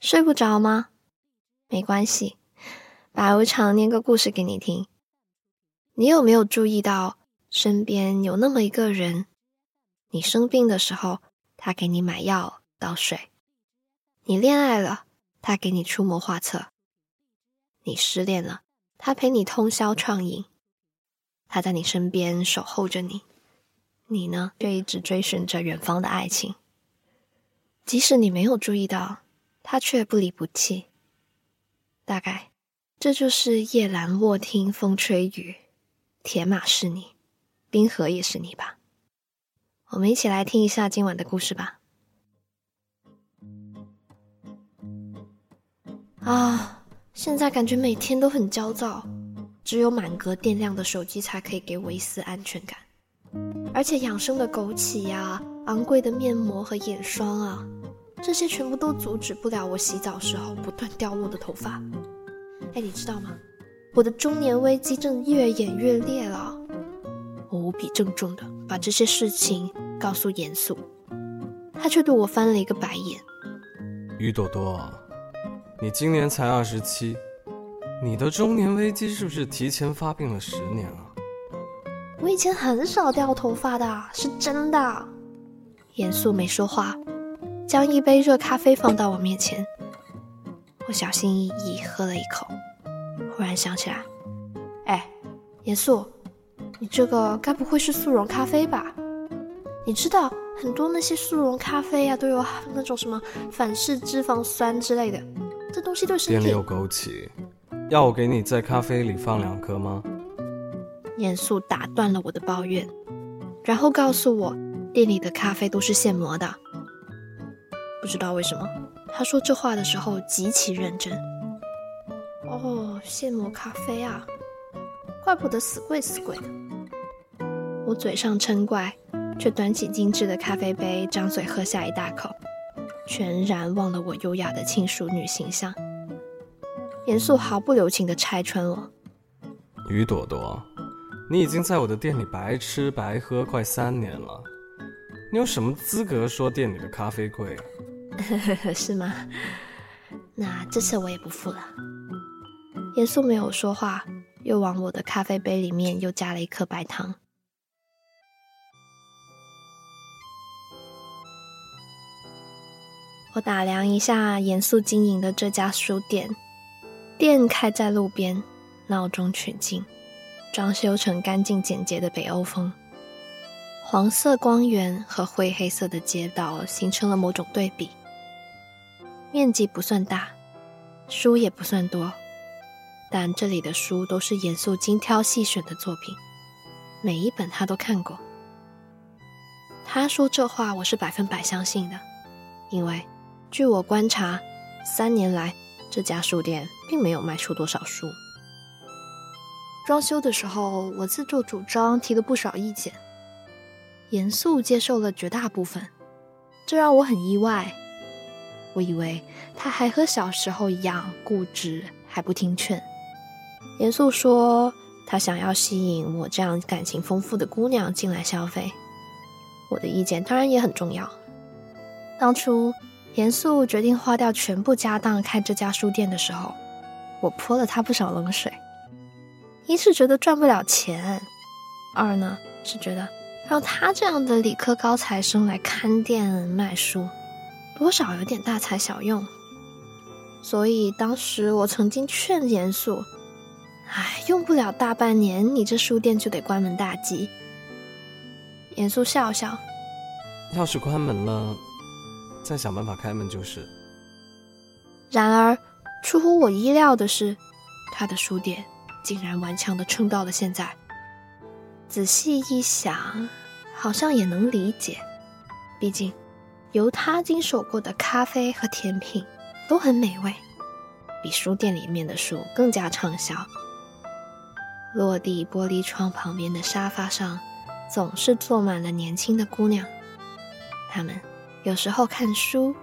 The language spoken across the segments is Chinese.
睡不着吗？没关系，白无常念个故事给你听。你有没有注意到身边有那么一个人？你生病的时候，他给你买药倒水；你恋爱了，他给你出谋划策；你失恋了，他陪你通宵畅饮。他在你身边守候着你，你呢，却一直追寻着远方的爱情。即使你没有注意到，他却不离不弃。大概这就是夜阑卧听风吹雨，铁马是你，冰河也是你吧。我们一起来听一下今晚的故事吧。啊，现在感觉每天都很焦躁。只有满格电量的手机才可以给我一丝安全感，而且养生的枸杞呀、昂贵的面膜和眼霜啊，这些全部都阻止不了我洗澡时候不断掉落的头发。哎，你知道吗？我的中年危机正越演越烈了。我无比郑重的把这些事情告诉严肃，他却对我翻了一个白眼。于朵朵，你今年才二十七。你的中年危机是不是提前发病了十年了？我以前很少掉头发的，是真的。严肃没说话，将一杯热咖啡放到我面前。我小心翼翼喝了一口，忽然想起来，哎，严肃，你这个该不会是速溶咖啡吧？你知道很多那些速溶咖啡呀，都有那种什么反式脂肪酸之类的，这东西对身体。店里有枸杞。要我给你在咖啡里放两颗吗？严肃打断了我的抱怨，然后告诉我，店里的咖啡都是现磨的。不知道为什么，他说这话的时候极其认真。哦，现磨咖啡啊，怪不得死贵死贵的。我嘴上嗔怪，却端起精致的咖啡杯，张嘴喝下一大口，全然忘了我优雅的轻熟女形象。严肃毫不留情地拆穿我：“于朵朵，你已经在我的店里白吃白喝快三年了，你有什么资格说店里的咖啡贵？是吗？那这次我也不付了。”严肃没有说话，又往我的咖啡杯里面又加了一颗白糖。我打量一下严肃经营的这家书店。店开在路边，闹中取静，装修成干净简洁的北欧风。黄色光源和灰黑色的街道形成了某种对比。面积不算大，书也不算多，但这里的书都是严肃精挑细选的作品，每一本他都看过。他说这话，我是百分百相信的，因为据我观察，三年来。这家书店并没有卖出多少书。装修的时候，我自作主张提了不少意见，严肃接受了绝大部分，这让我很意外。我以为他还和小时候一样固执，还不听劝。严肃说，他想要吸引我这样感情丰富的姑娘进来消费。我的意见当然也很重要。当初。严肃决定花掉全部家当开这家书店的时候，我泼了他不少冷水。一是觉得赚不了钱，二呢是觉得让他这样的理科高材生来看店卖书，多少有点大材小用。所以当时我曾经劝严肃：“哎，用不了大半年，你这书店就得关门大吉。”严肃笑笑：“要是关门了。”再想办法开门就是。然而，出乎我意料的是，他的书店竟然顽强的撑到了现在。仔细一想，好像也能理解，毕竟由他经手过的咖啡和甜品都很美味，比书店里面的书更加畅销。落地玻璃窗旁边的沙发上，总是坐满了年轻的姑娘，她们。有时候看书，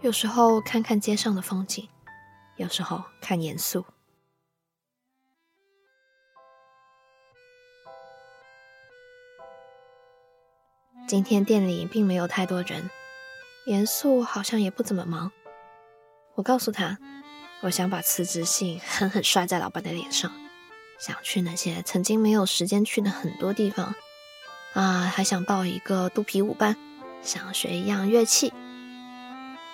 有时候看看街上的风景，有时候看严肃。今天店里并没有太多人，严肃好像也不怎么忙。我告诉他，我想把辞职信狠狠摔在老板的脸上，想去那些曾经没有时间去的很多地方，啊，还想报一个肚皮舞班，想学一样乐器。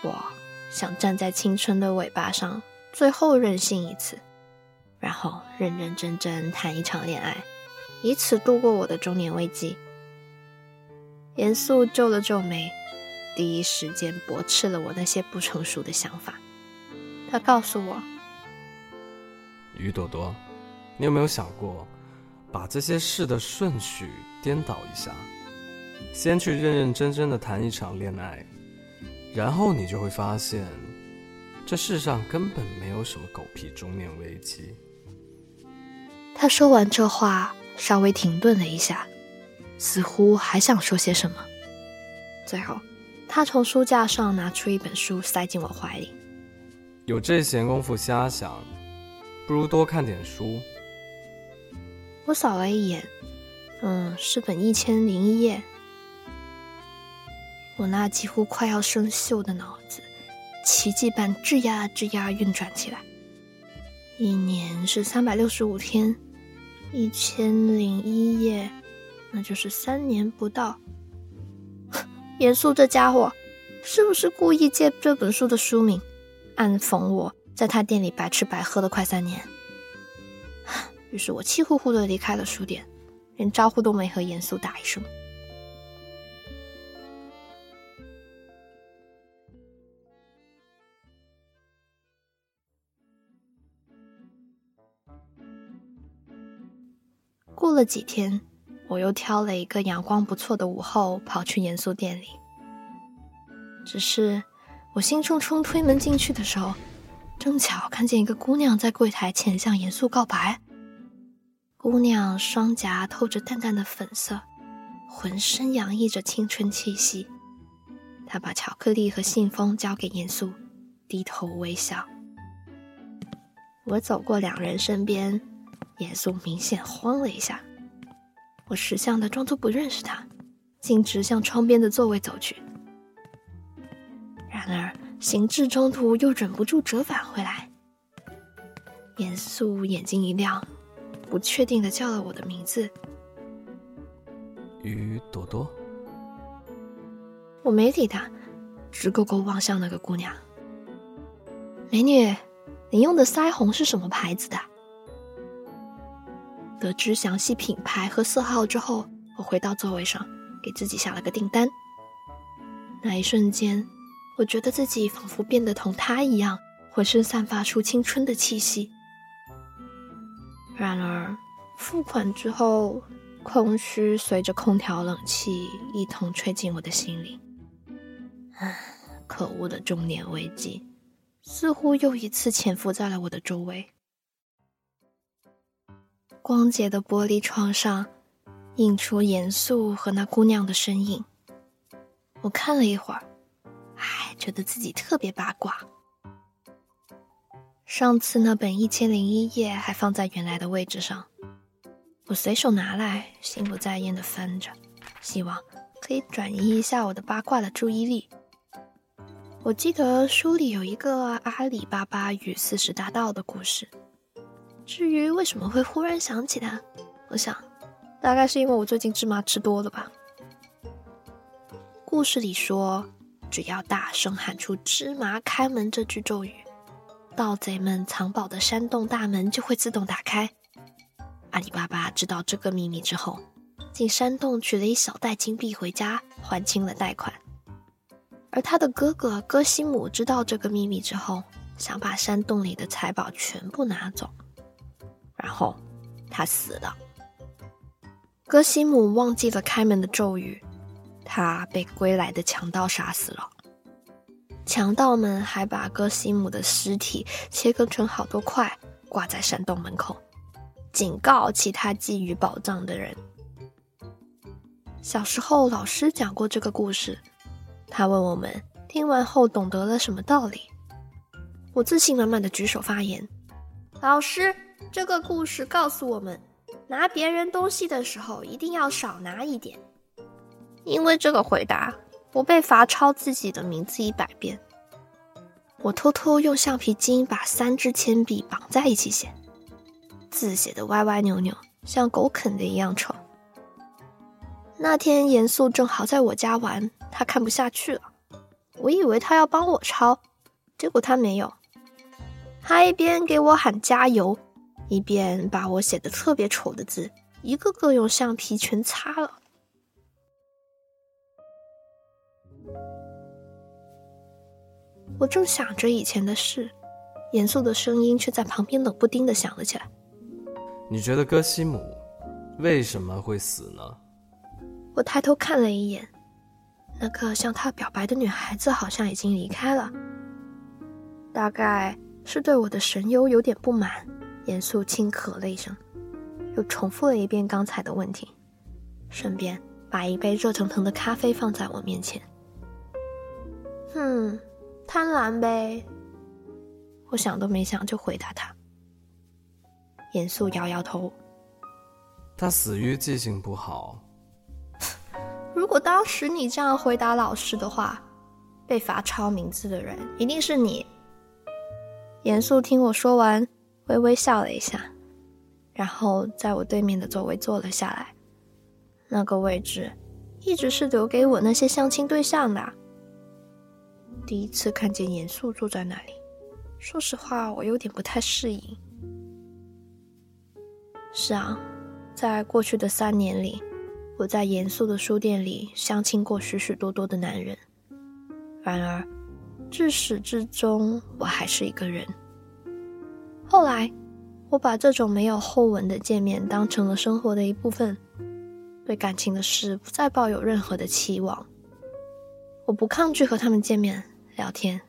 我想站在青春的尾巴上，最后任性一次，然后认认真真谈一场恋爱，以此度过我的中年危机。严肃皱了皱眉，第一时间驳斥了我那些不成熟的想法。他告诉我：“于朵朵，你有没有想过，把这些事的顺序颠倒一下，先去认认真真的谈一场恋爱，然后你就会发现，这世上根本没有什么狗屁中年危机。”他说完这话，稍微停顿了一下，似乎还想说些什么。最后，他从书架上拿出一本书，塞进我怀里。有这闲工夫瞎想，不如多看点书。我扫了一眼，嗯，是本《一千零一夜》。我那几乎快要生锈的脑子，奇迹般吱呀吱呀运转起来。一年是三百六十五天，一千零一夜，那就是三年不到。严肃这家伙，是不是故意借这本书的书名？暗讽我在他店里白吃白喝了快三年，于是我气呼呼的离开了书店，连招呼都没和严肃打一声。过了几天，我又挑了一个阳光不错的午后，跑去严肃店里，只是。我兴冲冲推门进去的时候，正巧看见一个姑娘在柜台前向严肃告白。姑娘双颊透着淡淡的粉色，浑身洋溢着青春气息。她把巧克力和信封交给严肃，低头微笑。我走过两人身边，严肃明显慌了一下。我识相的装作不认识他，径直向窗边的座位走去。然而，行至中途又忍不住折返回来。严肃眼睛一亮，不确定的叫了我的名字：“于朵朵。”我没理他，直勾勾望向那个姑娘。美女，你用的腮红是什么牌子的？得知详细品牌和色号之后，我回到座位上，给自己下了个订单。那一瞬间。我觉得自己仿佛变得同他一样，浑身散发出青春的气息。然而，付款之后，空虚随着空调冷气一同吹进我的心里。唉，可恶的中年危机，似乎又一次潜伏在了我的周围。光洁的玻璃窗上，映出严肃和那姑娘的身影。我看了一会儿。唉，觉得自己特别八卦。上次那本《一千零一夜》还放在原来的位置上，我随手拿来，心不在焉的翻着，希望可以转移一下我的八卦的注意力。我记得书里有一个阿里巴巴与四十大盗的故事。至于为什么会忽然想起它，我想，大概是因为我最近芝麻吃多了吧。故事里说。只要大声喊出“芝麻开门”这句咒语，盗贼们藏宝的山洞大门就会自动打开。阿里巴巴知道这个秘密之后，进山洞取了一小袋金币回家，还清了贷款。而他的哥哥哥西姆知道这个秘密之后，想把山洞里的财宝全部拿走，然后他死了。哥西姆忘记了开门的咒语。他被归来的强盗杀死了，强盗们还把哥西姆的尸体切割成好多块，挂在山洞门口，警告其他觊觎宝藏的人。小时候老师讲过这个故事，他问我们听完后懂得了什么道理。我自信满满的举手发言：“老师，这个故事告诉我们，拿别人东西的时候一定要少拿一点。”因为这个回答，我被罚抄自己的名字一百遍。我偷偷用橡皮筋把三支铅笔绑在一起写，字写的歪歪扭扭，像狗啃的一样丑。那天严肃正好在我家玩，他看不下去了，我以为他要帮我抄，结果他没有，他一边给我喊加油，一边把我写的特别丑的字一个个用橡皮全擦了。我正想着以前的事，严肃的声音却在旁边冷不丁的响了起来。你觉得戈西姆为什么会死呢？我抬头看了一眼，那个向他表白的女孩子好像已经离开了，大概是对我的神游有点不满。严肃轻咳了一声，又重复了一遍刚才的问题，顺便把一杯热腾腾的咖啡放在我面前。哼。贪婪呗，我想都没想就回答他。严肃摇摇头。他死于记性不好。如果当时你这样回答老师的话，被罚抄名字的人一定是你。严肃听我说完，微微笑了一下，然后在我对面的座位坐了下来。那个位置一直是留给我那些相亲对象的。第一次看见严肃坐在那里，说实话，我有点不太适应。是啊，在过去的三年里，我在严肃的书店里相亲过许许多多的男人，然而至始至终我还是一个人。后来，我把这种没有后文的见面当成了生活的一部分，对感情的事不再抱有任何的期望。我不抗拒和他们见面。聊天，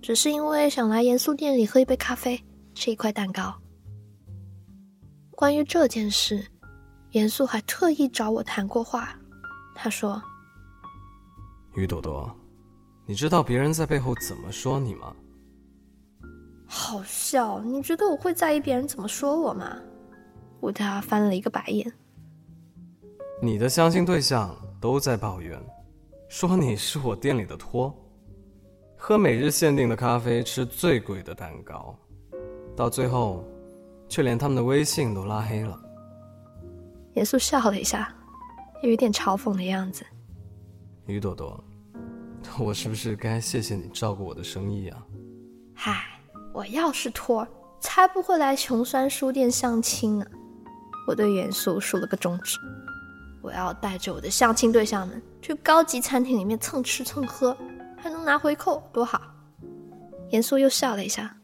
只是因为想来严肃店里喝一杯咖啡，吃一块蛋糕。关于这件事，严肃还特意找我谈过话。他说：“于朵朵，你知道别人在背后怎么说你吗？”好笑，你觉得我会在意别人怎么说我吗？我对他翻了一个白眼。你的相亲对象都在抱怨，说你是我店里的托。喝每日限定的咖啡，吃最贵的蛋糕，到最后，却连他们的微信都拉黑了。严肃笑了一下，有一点嘲讽的样子。于朵朵，我是不是该谢谢你照顾我的生意啊？嗨，我要是托，才不会来穷酸书店相亲呢。我对严肃竖了个中指。我要带着我的相亲对象们去高级餐厅里面蹭吃蹭喝。还能拿回扣，多好！严肃又笑了一下。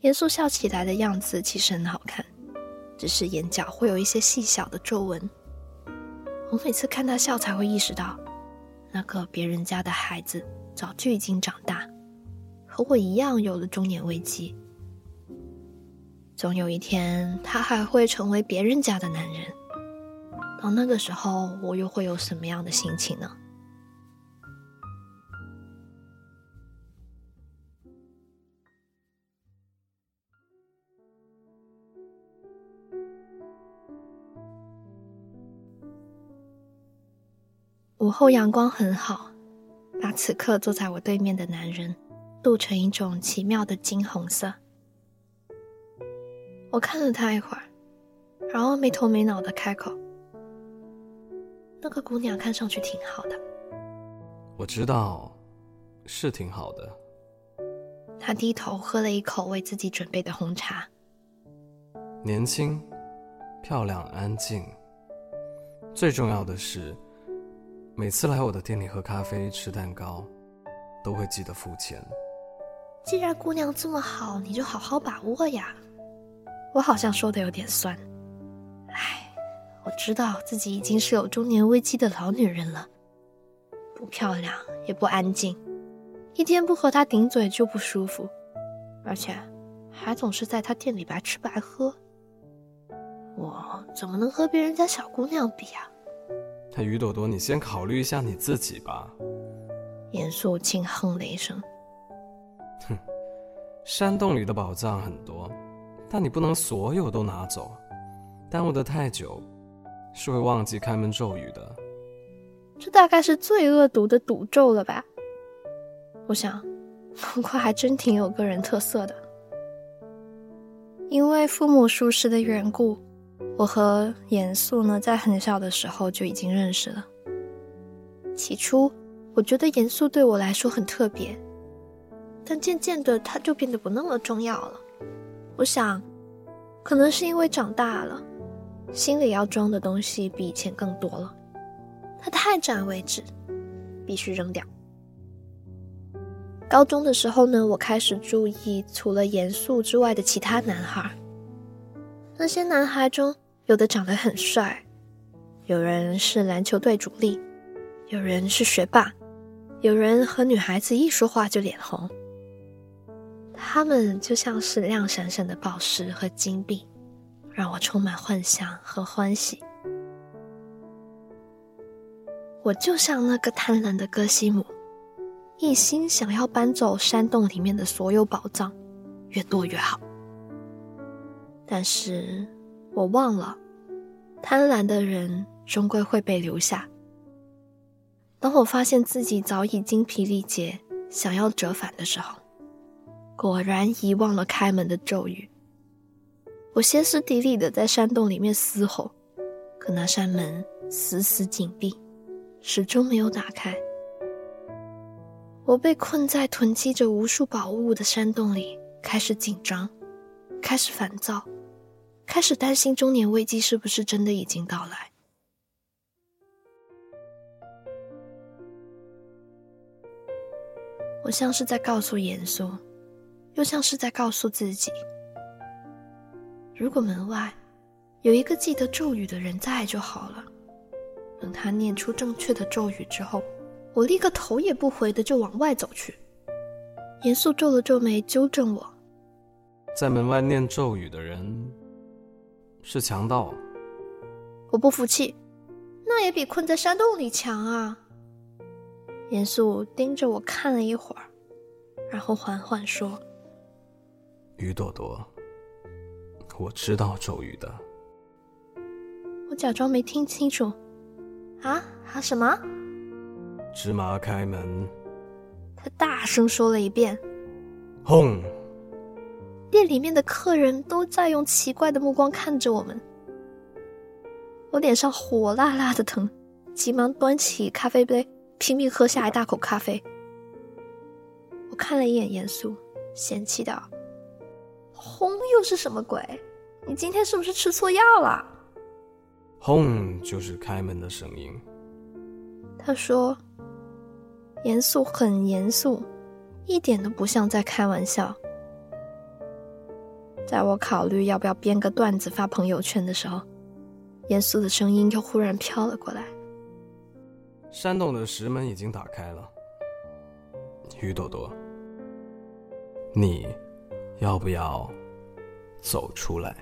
严肃笑起来的样子其实很好看，只是眼角会有一些细小的皱纹。我每次看他笑，才会意识到，那个别人家的孩子早就已经长大，和我一样有了中年危机。总有一天，他还会成为别人家的男人。到那个时候，我又会有什么样的心情呢？午后阳光很好，把此刻坐在我对面的男人镀成一种奇妙的金红色。我看了他一会儿，然后没头没脑的开口：“那个姑娘看上去挺好的。”我知道，是挺好的。他低头喝了一口为自己准备的红茶。年轻、漂亮、安静，最重要的是。每次来我的店里喝咖啡、吃蛋糕，都会记得付钱。既然姑娘这么好，你就好好把握呀。我好像说的有点酸。唉，我知道自己已经是有中年危机的老女人了，不漂亮也不安静，一天不和她顶嘴就不舒服，而且还总是在她店里白吃白喝。我怎么能和别人家小姑娘比呀？于朵朵，你先考虑一下你自己吧。严肃轻哼了一声：“哼，山洞里的宝藏很多，但你不能所有都拿走，耽误的太久，是会忘记开门咒语的。”这大概是最恶毒的赌咒了吧？我想，不过还真挺有个人特色的。因为父母疏失的缘故，我和严肃呢在很小的时候就已经认识了。起初，我觉得严肃对我来说很特别，但渐渐的他就变得不那么重要了。我想，可能是因为长大了，心里要装的东西比以前更多了。他太占位置，必须扔掉。高中的时候呢，我开始注意除了严肃之外的其他男孩。那些男孩中，有的长得很帅，有人是篮球队主力，有人是学霸，有人和女孩子一说话就脸红。他们就像是亮闪闪的宝石和金币，让我充满幻想和欢喜。我就像那个贪婪的哥西姆。一心想要搬走山洞里面的所有宝藏，越多越好。但是我忘了，贪婪的人终归会被留下。当我发现自己早已精疲力竭，想要折返的时候，果然遗忘了开门的咒语。我歇斯底里的在山洞里面嘶吼，可那扇门死死紧闭，始终没有打开。我被困在囤积着无数宝物的山洞里，开始紧张，开始烦躁，开始担心中年危机是不是真的已经到来。我像是在告诉严嵩，又像是在告诉自己：如果门外有一个记得咒语的人在就好了。等他念出正确的咒语之后。我立刻头也不回的就往外走去，严肃皱了皱眉，纠正我：“在门外念咒语的人是强盗。”我不服气：“那也比困在山洞里强啊！”严肃盯着我看了一会儿，然后缓缓说：“于朵朵，我知道咒语的。”我假装没听清楚：“啊啊什么？”芝麻开门，他大声说了一遍。轰！店里面的客人都在用奇怪的目光看着我们。我脸上火辣辣的疼，急忙端起咖啡杯，拼命喝下一大口咖啡。我看了一眼严肃，嫌弃道：“轰又是什么鬼？你今天是不是吃错药了？”轰就是开门的声音。他说。严肃，很严肃，一点都不像在开玩笑。在我考虑要不要编个段子发朋友圈的时候，严肃的声音又忽然飘了过来：“山洞的石门已经打开了，于朵朵，你要不要走出来？”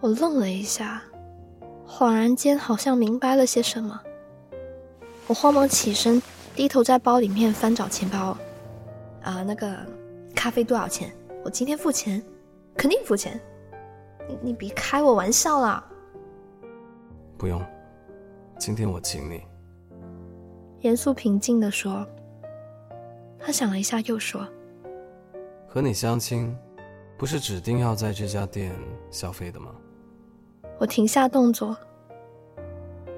我愣了一下，恍然间好像明白了些什么。我慌忙起身。低头在包里面翻找钱包，啊，那个咖啡多少钱？我今天付钱，肯定付钱。你你别开我玩笑啦！不用，今天我请你。严肃平静的说。他想了一下，又说：“和你相亲，不是指定要在这家店消费的吗？”我停下动作，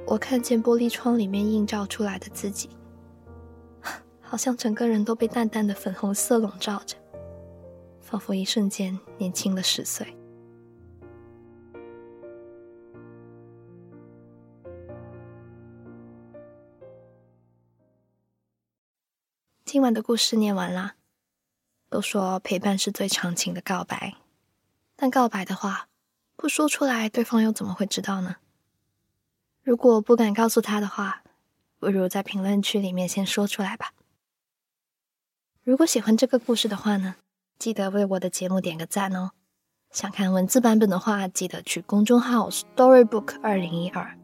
我看见玻璃窗里面映照出来的自己。好像整个人都被淡淡的粉红色笼罩着，仿佛一瞬间年轻了十岁。今晚的故事念完啦。都说陪伴是最长情的告白，但告白的话不说出来，对方又怎么会知道呢？如果不敢告诉他的话，不如在评论区里面先说出来吧。如果喜欢这个故事的话呢，记得为我的节目点个赞哦。想看文字版本的话，记得去公众号 Storybook 二零一二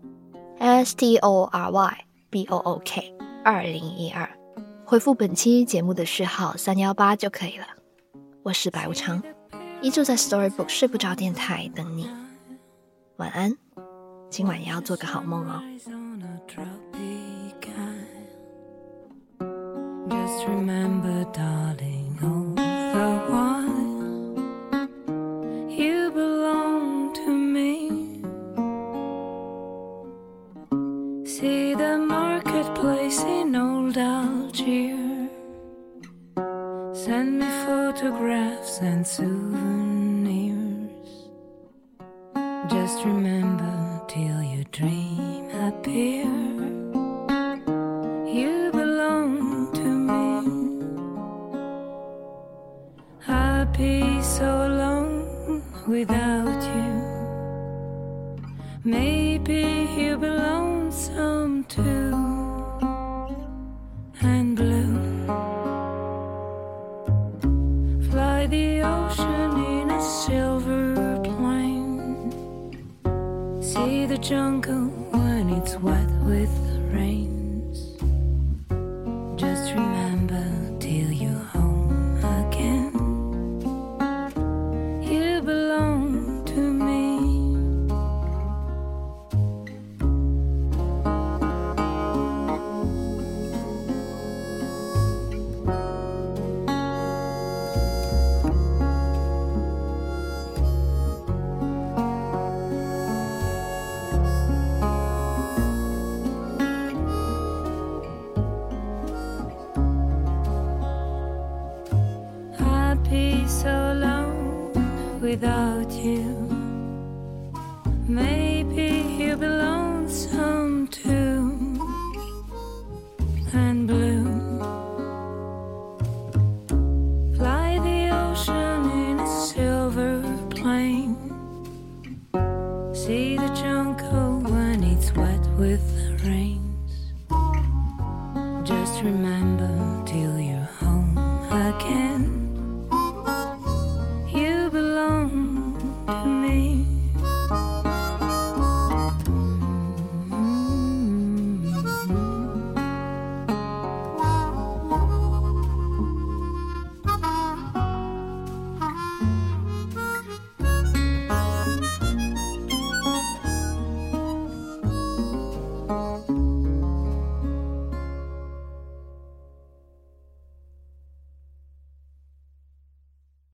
，S T O R Y B O O K 二零一二，回复本期节目的序号三幺八就可以了。我是白无常依旧在 storybook 睡不着电台等你。晚安今晚也要做个好梦哦。Just remember darling all the while senses. him. Maybe he'll be lonesome too and blue. Fly the ocean in a silver plane. See the jungle when it's wet with the rain.